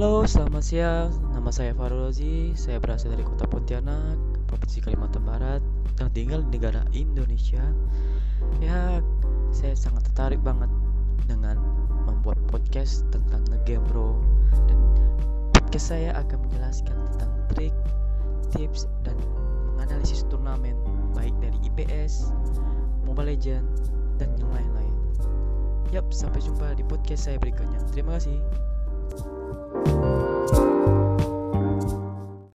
Halo, selamat siang. Nama saya Farozi. Saya berasal dari kota Pontianak, Provinsi Kalimantan Barat, dan tinggal di negara Indonesia. Ya, saya sangat tertarik banget dengan membuat podcast tentang ngegame bro. Dan podcast saya akan menjelaskan tentang trik, tips, dan menganalisis turnamen baik dari IPS, Mobile Legend, dan yang lain-lain. Yap, sampai jumpa di podcast saya berikutnya. Terima kasih.